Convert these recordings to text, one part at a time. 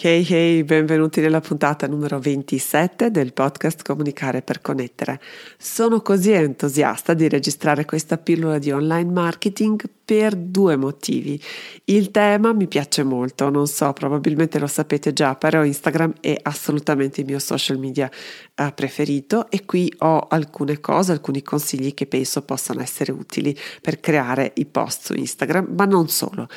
Hey hey, benvenuti nella puntata numero 27 del podcast Comunicare per connettere. Sono così entusiasta di registrare questa pillola di online marketing per due motivi. Il tema mi piace molto, non so, probabilmente lo sapete già, però Instagram è assolutamente il mio social media uh, preferito e qui ho alcune cose, alcuni consigli che penso possano essere utili per creare i post su Instagram, ma non solo.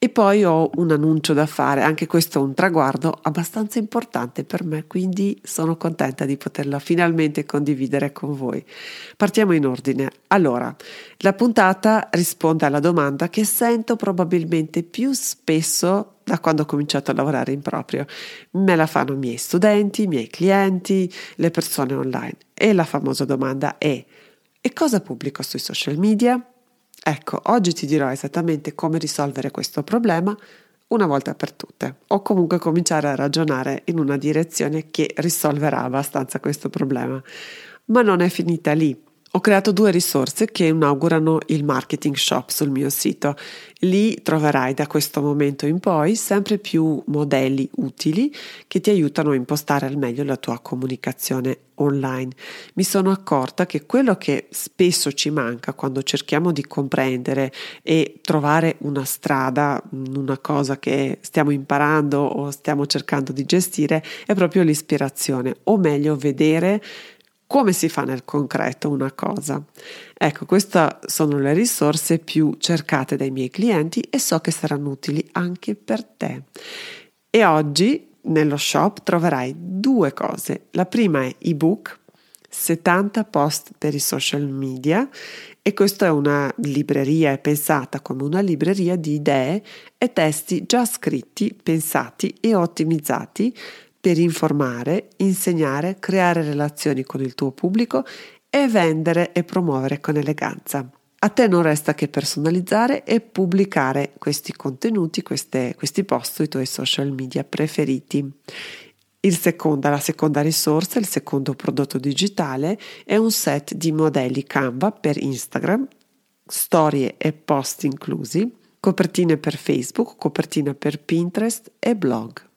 E poi ho un annuncio da fare, anche questo è un traguardo abbastanza importante per me, quindi sono contenta di poterlo finalmente condividere con voi. Partiamo in ordine. Allora, la puntata risponde alla domanda che sento probabilmente più spesso da quando ho cominciato a lavorare in proprio. Me la fanno i miei studenti, i miei clienti, le persone online. E la famosa domanda è: e cosa pubblico sui social media? Ecco, oggi ti dirò esattamente come risolvere questo problema una volta per tutte, o comunque cominciare a ragionare in una direzione che risolverà abbastanza questo problema. Ma non è finita lì. Ho creato due risorse che inaugurano il marketing shop sul mio sito. Lì troverai da questo momento in poi sempre più modelli utili che ti aiutano a impostare al meglio la tua comunicazione online. Mi sono accorta che quello che spesso ci manca quando cerchiamo di comprendere e trovare una strada, una cosa che stiamo imparando o stiamo cercando di gestire, è proprio l'ispirazione, o meglio vedere come si fa nel concreto una cosa? Ecco, queste sono le risorse più cercate dai miei clienti e so che saranno utili anche per te. E oggi nello shop troverai due cose. La prima è ebook, 70 post per i social media e questa è una libreria, è pensata come una libreria di idee e testi già scritti, pensati e ottimizzati per informare, insegnare, creare relazioni con il tuo pubblico e vendere e promuovere con eleganza. A te non resta che personalizzare e pubblicare questi contenuti, queste, questi post sui tuoi social media preferiti. Seconda, la seconda risorsa, il secondo prodotto digitale, è un set di modelli Canva per Instagram, storie e post inclusi, copertine per Facebook, copertina per Pinterest e blog.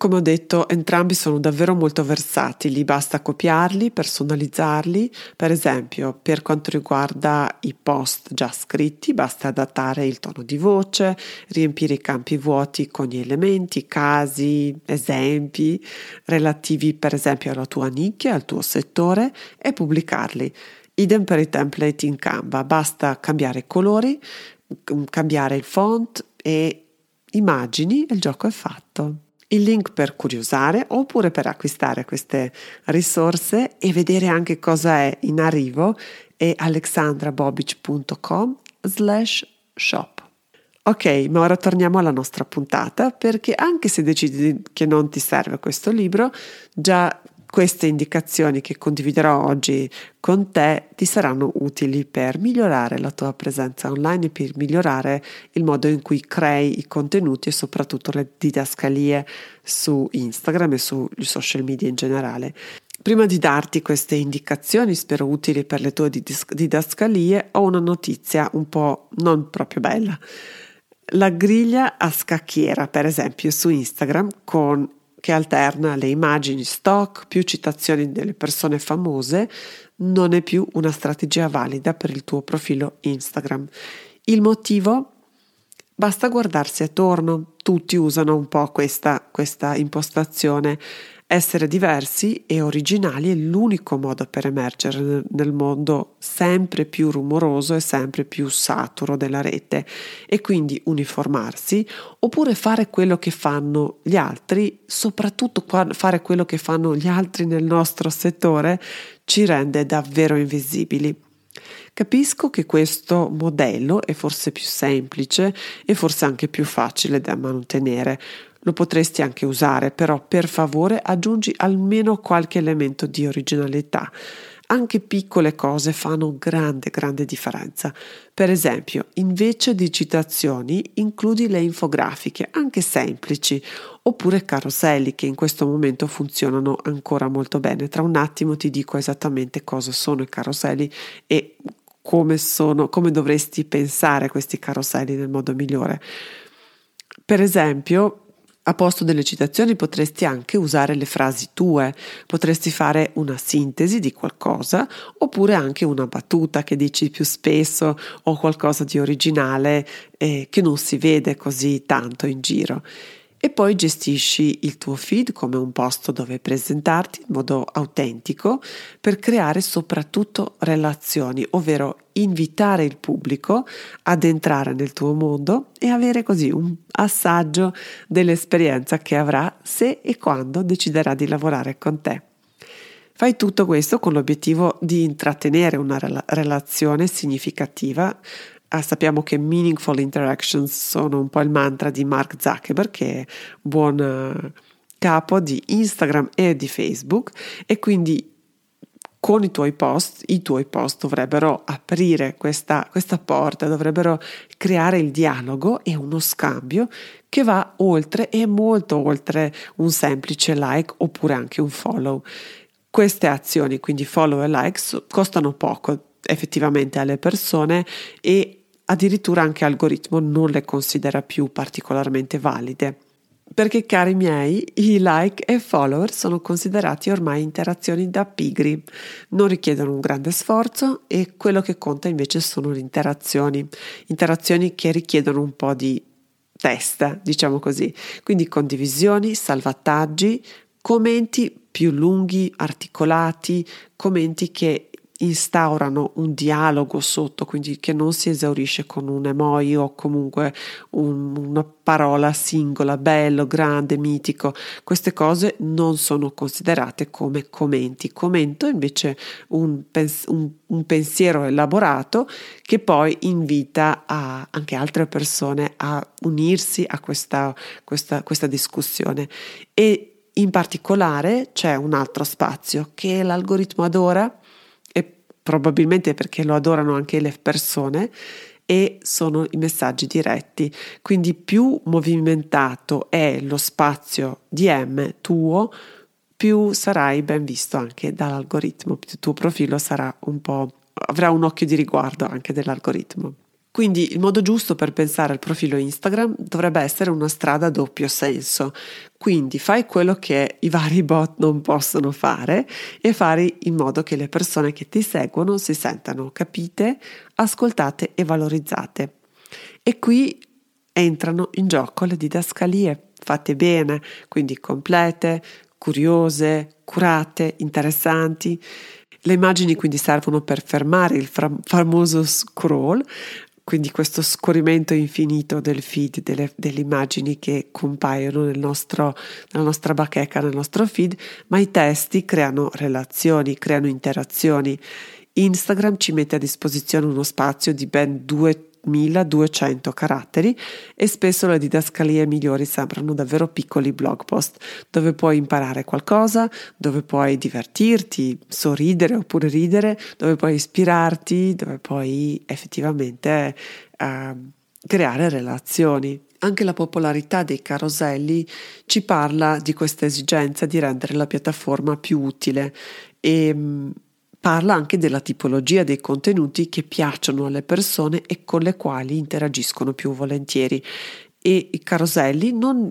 Come ho detto, entrambi sono davvero molto versatili, basta copiarli, personalizzarli. Per esempio, per quanto riguarda i post già scritti, basta adattare il tono di voce, riempire i campi vuoti con gli elementi, casi, esempi relativi per esempio alla tua nicchia, al tuo settore e pubblicarli. Idem per i template in Canva, basta cambiare i colori, cambiare il font e immagini e il gioco è fatto il link per curiosare oppure per acquistare queste risorse e vedere anche cosa è in arrivo è alexandrabobic.com slash shop. Ok, ma ora torniamo alla nostra puntata perché anche se decidi che non ti serve questo libro, già queste indicazioni che condividerò oggi con te ti saranno utili per migliorare la tua presenza online e per migliorare il modo in cui crei i contenuti e soprattutto le didascalie su Instagram e sui social media in generale. Prima di darti queste indicazioni, spero utili per le tue didascalie, ho una notizia un po' non proprio bella. La griglia a scacchiera, per esempio, su Instagram con che alterna le immagini stock più citazioni delle persone famose, non è più una strategia valida per il tuo profilo Instagram. Il motivo? Basta guardarsi attorno, tutti usano un po' questa, questa impostazione essere diversi e originali è l'unico modo per emergere nel mondo sempre più rumoroso e sempre più saturo della rete e quindi uniformarsi oppure fare quello che fanno gli altri, soprattutto fare quello che fanno gli altri nel nostro settore ci rende davvero invisibili. Capisco che questo modello è forse più semplice e forse anche più facile da mantenere, lo potresti anche usare, però per favore aggiungi almeno qualche elemento di originalità. anche piccole cose fanno grande, grande differenza. Per esempio, invece di citazioni, includi le infografiche, anche semplici, oppure caroselli che in questo momento funzionano ancora molto bene. Tra un attimo ti dico esattamente cosa sono i caroselli e come sono, come dovresti pensare questi caroselli nel modo migliore. Per esempio, a posto delle citazioni potresti anche usare le frasi tue, potresti fare una sintesi di qualcosa oppure anche una battuta che dici più spesso o qualcosa di originale eh, che non si vede così tanto in giro. E poi gestisci il tuo feed come un posto dove presentarti in modo autentico per creare soprattutto relazioni, ovvero invitare il pubblico ad entrare nel tuo mondo e avere così un assaggio dell'esperienza che avrà se e quando deciderà di lavorare con te. Fai tutto questo con l'obiettivo di intrattenere una rela- relazione significativa Ah, sappiamo che meaningful interactions sono un po' il mantra di Mark Zuckerberg, che è buon uh, capo di Instagram e di Facebook, e quindi con i tuoi post, i tuoi post dovrebbero aprire questa, questa porta, dovrebbero creare il dialogo e uno scambio che va oltre e molto oltre un semplice like oppure anche un follow. Queste azioni, quindi follow e likes, costano poco effettivamente alle persone e addirittura anche algoritmo non le considera più particolarmente valide. Perché cari miei, i like e follower sono considerati ormai interazioni da pigri, non richiedono un grande sforzo e quello che conta invece sono le interazioni, interazioni che richiedono un po' di testa, diciamo così, quindi condivisioni, salvataggi, commenti più lunghi, articolati, commenti che instaurano un dialogo sotto, quindi che non si esaurisce con un emoji o comunque un, una parola singola, bello, grande, mitico. Queste cose non sono considerate come commenti. Commento invece un, pens- un, un pensiero elaborato che poi invita a, anche altre persone a unirsi a questa, questa, questa discussione. E in particolare c'è un altro spazio che l'algoritmo adora probabilmente perché lo adorano anche le persone e sono i messaggi diretti. Quindi più movimentato è lo spazio DM tuo, più sarai ben visto anche dall'algoritmo, il tuo profilo sarà un po' avrà un occhio di riguardo anche dell'algoritmo. Quindi il modo giusto per pensare al profilo Instagram dovrebbe essere una strada a doppio senso. Quindi fai quello che i vari bot non possono fare e fai in modo che le persone che ti seguono si sentano capite, ascoltate e valorizzate. E qui entrano in gioco le didascalie fatte bene, quindi complete, curiose, curate, interessanti. Le immagini quindi servono per fermare il famoso scroll, quindi questo scorrimento infinito del feed, delle, delle immagini che compaiono nel nostro, nella nostra bacheca, nel nostro feed, ma i testi creano relazioni, creano interazioni. Instagram ci mette a disposizione uno spazio di ben due 1200 caratteri e spesso le didascalie migliori sembrano davvero piccoli blog post dove puoi imparare qualcosa, dove puoi divertirti, sorridere oppure ridere, dove puoi ispirarti, dove puoi effettivamente eh, creare relazioni. Anche la popolarità dei caroselli ci parla di questa esigenza di rendere la piattaforma più utile e parla anche della tipologia dei contenuti che piacciono alle persone e con le quali interagiscono più volentieri. E i caroselli non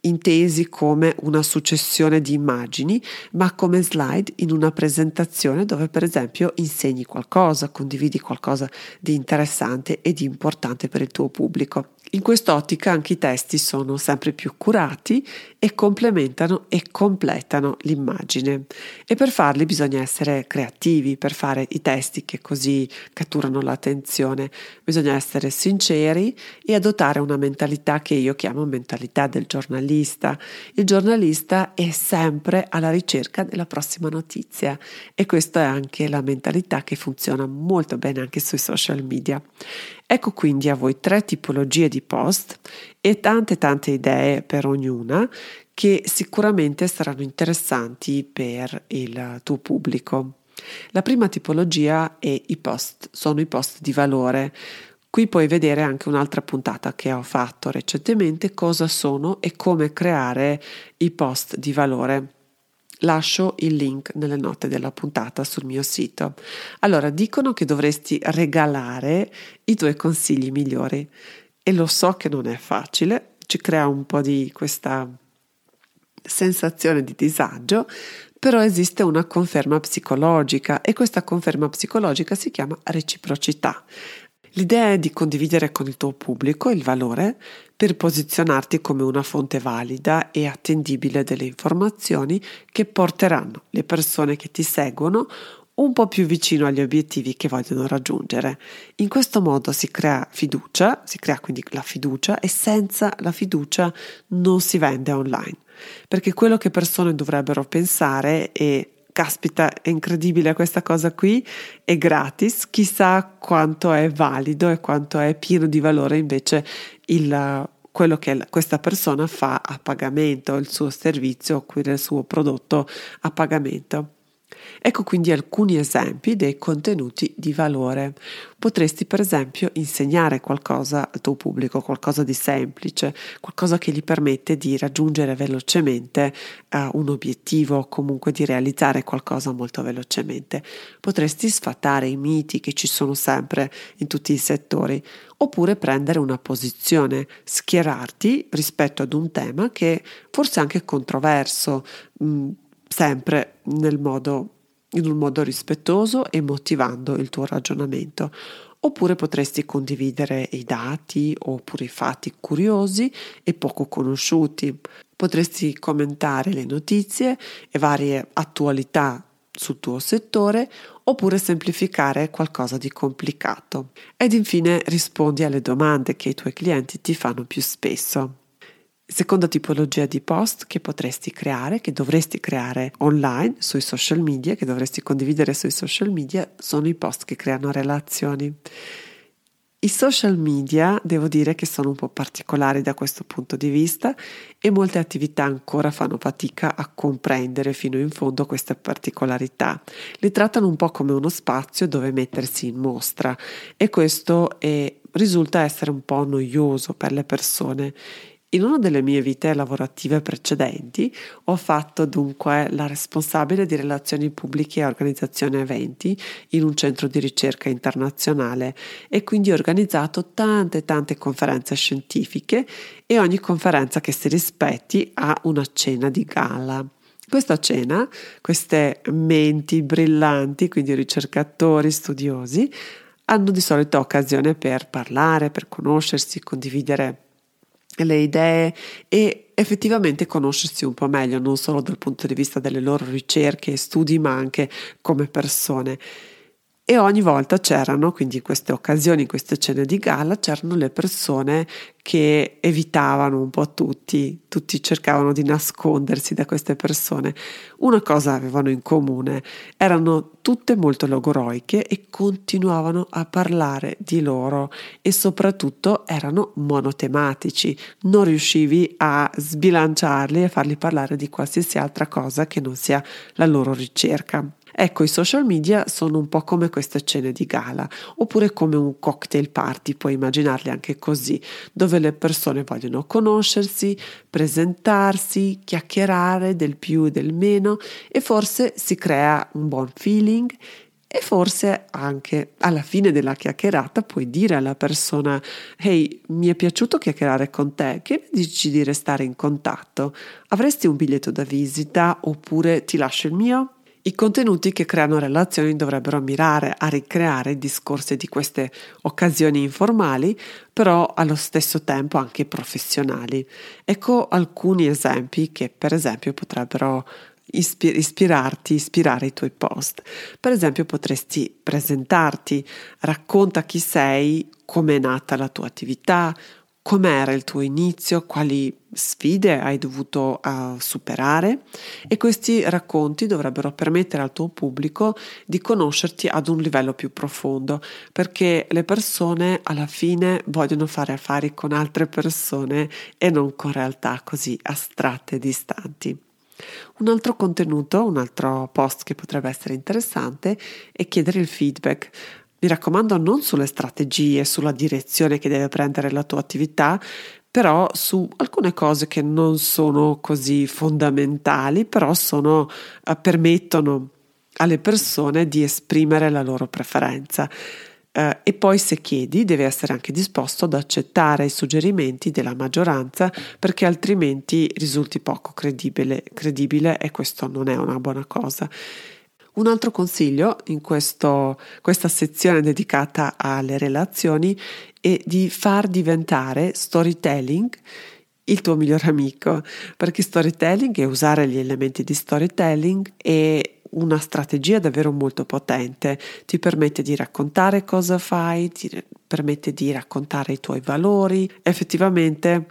intesi come una successione di immagini, ma come slide in una presentazione dove per esempio insegni qualcosa, condividi qualcosa di interessante e di importante per il tuo pubblico. In quest'ottica anche i testi sono sempre più curati e complementano e completano l'immagine. E per farli bisogna essere creativi, per fare i testi che così catturano l'attenzione. Bisogna essere sinceri e adottare una mentalità che io chiamo mentalità del giornalista. Il giornalista è sempre alla ricerca della prossima notizia e questa è anche la mentalità che funziona molto bene anche sui social media. Ecco quindi a voi tre tipologie di post e tante tante idee per ognuna che sicuramente saranno interessanti per il tuo pubblico. La prima tipologia è i post, sono i post di valore. Qui puoi vedere anche un'altra puntata che ho fatto recentemente, cosa sono e come creare i post di valore. Lascio il link nelle note della puntata sul mio sito. Allora, dicono che dovresti regalare i tuoi consigli migliori e lo so che non è facile, ci crea un po' di questa sensazione di disagio, però esiste una conferma psicologica e questa conferma psicologica si chiama reciprocità. L'idea è di condividere con il tuo pubblico il valore per posizionarti come una fonte valida e attendibile delle informazioni che porteranno le persone che ti seguono un po' più vicino agli obiettivi che vogliono raggiungere. In questo modo si crea fiducia, si crea quindi la fiducia e senza la fiducia non si vende online, perché quello che persone dovrebbero pensare è caspita, è incredibile questa cosa qui, è gratis, chissà quanto è valido e quanto è pieno di valore invece il, quello che questa persona fa a pagamento, il suo servizio, il suo prodotto a pagamento. Ecco quindi alcuni esempi dei contenuti di valore. Potresti per esempio insegnare qualcosa al tuo pubblico, qualcosa di semplice, qualcosa che gli permette di raggiungere velocemente uh, un obiettivo, comunque di realizzare qualcosa molto velocemente. Potresti sfatare i miti che ci sono sempre in tutti i settori, oppure prendere una posizione, schierarti rispetto ad un tema che forse è anche controverso. Mh, mm, sempre modo, in un modo rispettoso e motivando il tuo ragionamento. Oppure potresti condividere i dati oppure i fatti curiosi e poco conosciuti. Potresti commentare le notizie e varie attualità sul tuo settore oppure semplificare qualcosa di complicato. Ed infine rispondi alle domande che i tuoi clienti ti fanno più spesso. Seconda tipologia di post che potresti creare, che dovresti creare online sui social media, che dovresti condividere sui social media, sono i post che creano relazioni. I social media devo dire che sono un po' particolari da questo punto di vista e molte attività ancora fanno fatica a comprendere fino in fondo queste particolarità. Li trattano un po' come uno spazio dove mettersi in mostra e questo è, risulta essere un po' noioso per le persone. In una delle mie vite lavorative precedenti ho fatto dunque la responsabile di relazioni pubbliche e organizzazione eventi in un centro di ricerca internazionale e quindi ho organizzato tante tante conferenze scientifiche e ogni conferenza che si rispetti ha una cena di gala. Questa cena, queste menti brillanti, quindi ricercatori, studiosi, hanno di solito occasione per parlare, per conoscersi, condividere le idee e effettivamente conoscersi un po' meglio, non solo dal punto di vista delle loro ricerche e studi, ma anche come persone. E ogni volta c'erano, quindi in queste occasioni, in queste cene di gala, c'erano le persone che evitavano un po' tutti, tutti cercavano di nascondersi da queste persone. Una cosa avevano in comune, erano tutte molto logoroiche e continuavano a parlare di loro e soprattutto erano monotematici, non riuscivi a sbilanciarli e farli parlare di qualsiasi altra cosa che non sia la loro ricerca. Ecco, i social media sono un po' come queste cene di gala, oppure come un cocktail party, puoi immaginarli anche così, dove le persone vogliono conoscersi, presentarsi, chiacchierare del più e del meno e forse si crea un buon feeling e forse anche alla fine della chiacchierata puoi dire alla persona: Ehi, mi è piaciuto chiacchierare con te, che ne dici di restare in contatto? Avresti un biglietto da visita oppure ti lascio il mio? I contenuti che creano relazioni dovrebbero mirare a ricreare discorsi di queste occasioni informali, però allo stesso tempo anche professionali. Ecco alcuni esempi che per esempio potrebbero ispirarti, ispirare i tuoi post. Per esempio potresti presentarti, racconta chi sei, come è nata la tua attività, com'era il tuo inizio, quali sfide hai dovuto uh, superare e questi racconti dovrebbero permettere al tuo pubblico di conoscerti ad un livello più profondo perché le persone alla fine vogliono fare affari con altre persone e non con realtà così astratte e distanti. Un altro contenuto, un altro post che potrebbe essere interessante è chiedere il feedback. Mi raccomando non sulle strategie, sulla direzione che deve prendere la tua attività, però su alcune cose che non sono così fondamentali, però sono, eh, permettono alle persone di esprimere la loro preferenza. Eh, e poi se chiedi devi essere anche disposto ad accettare i suggerimenti della maggioranza perché altrimenti risulti poco credibile, credibile e questo non è una buona cosa. Un altro consiglio in questo, questa sezione dedicata alle relazioni è di far diventare storytelling il tuo migliore amico, perché storytelling è usare gli elementi di storytelling è una strategia davvero molto potente, ti permette di raccontare cosa fai, ti permette di raccontare i tuoi valori, effettivamente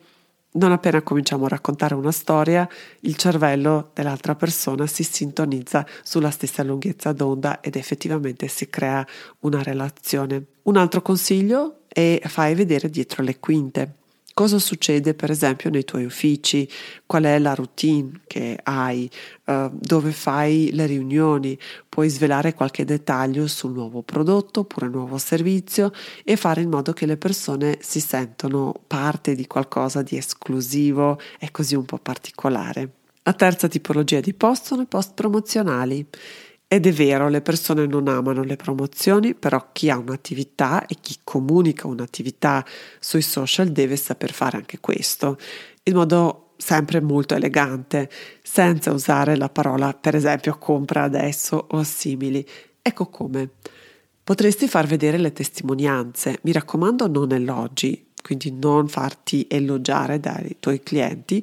non appena cominciamo a raccontare una storia, il cervello dell'altra persona si sintonizza sulla stessa lunghezza d'onda ed effettivamente si crea una relazione. Un altro consiglio è fai vedere dietro le quinte. Cosa succede per esempio nei tuoi uffici? Qual è la routine che hai? Uh, dove fai le riunioni? Puoi svelare qualche dettaglio sul nuovo prodotto oppure nuovo servizio e fare in modo che le persone si sentano parte di qualcosa di esclusivo e così un po' particolare. La terza tipologia di post sono i post promozionali. Ed è vero, le persone non amano le promozioni, però chi ha un'attività e chi comunica un'attività sui social deve saper fare anche questo, in modo sempre molto elegante, senza usare la parola per esempio compra adesso o simili. Ecco come. Potresti far vedere le testimonianze, mi raccomando non elogi, quindi non farti elogiare dai tuoi clienti,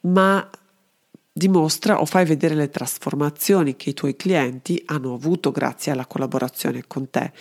ma dimostra o fai vedere le trasformazioni che i tuoi clienti hanno avuto grazie alla collaborazione con te.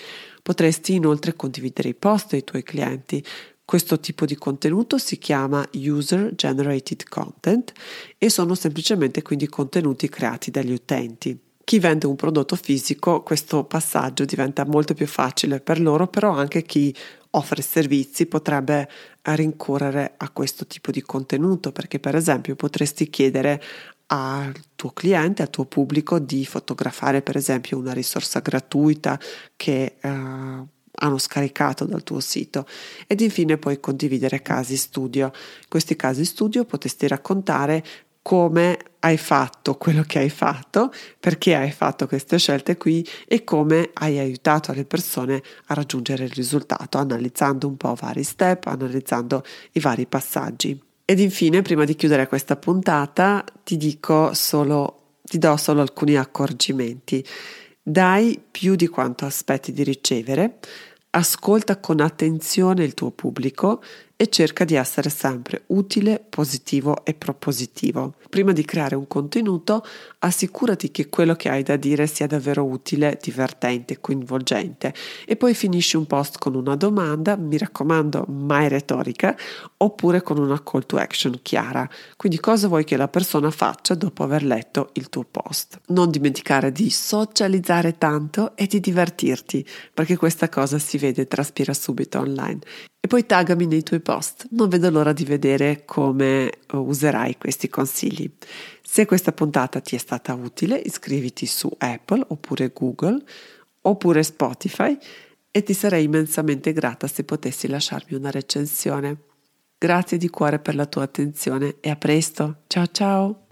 Potresti inoltre condividere i post dei tuoi clienti. Questo tipo di contenuto si chiama user generated content e sono semplicemente quindi contenuti creati dagli utenti. Chi vende un prodotto fisico, questo passaggio diventa molto più facile per loro, però anche chi offre servizi potrebbe rincorrere a questo tipo di contenuto perché per esempio potresti chiedere al tuo cliente, al tuo pubblico di fotografare per esempio una risorsa gratuita che eh, hanno scaricato dal tuo sito ed infine puoi condividere casi studio. In questi casi studio potresti raccontare come hai fatto quello che hai fatto, perché hai fatto queste scelte qui e come hai aiutato le persone a raggiungere il risultato, analizzando un po' vari step, analizzando i vari passaggi. Ed infine, prima di chiudere questa puntata, ti dico solo, ti do solo alcuni accorgimenti. Dai più di quanto aspetti di ricevere, ascolta con attenzione il tuo pubblico e cerca di essere sempre utile, positivo e propositivo. Prima di creare un contenuto, assicurati che quello che hai da dire sia davvero utile, divertente, coinvolgente e poi finisci un post con una domanda, mi raccomando, mai retorica, oppure con una call to action chiara. Quindi cosa vuoi che la persona faccia dopo aver letto il tuo post? Non dimenticare di socializzare tanto e di divertirti, perché questa cosa si vede e traspira subito online e poi taggami nei tuoi post. Non vedo l'ora di vedere come userai questi consigli. Se questa puntata ti è stata utile, iscriviti su Apple oppure Google oppure Spotify e ti sarei immensamente grata se potessi lasciarmi una recensione. Grazie di cuore per la tua attenzione e a presto. Ciao ciao!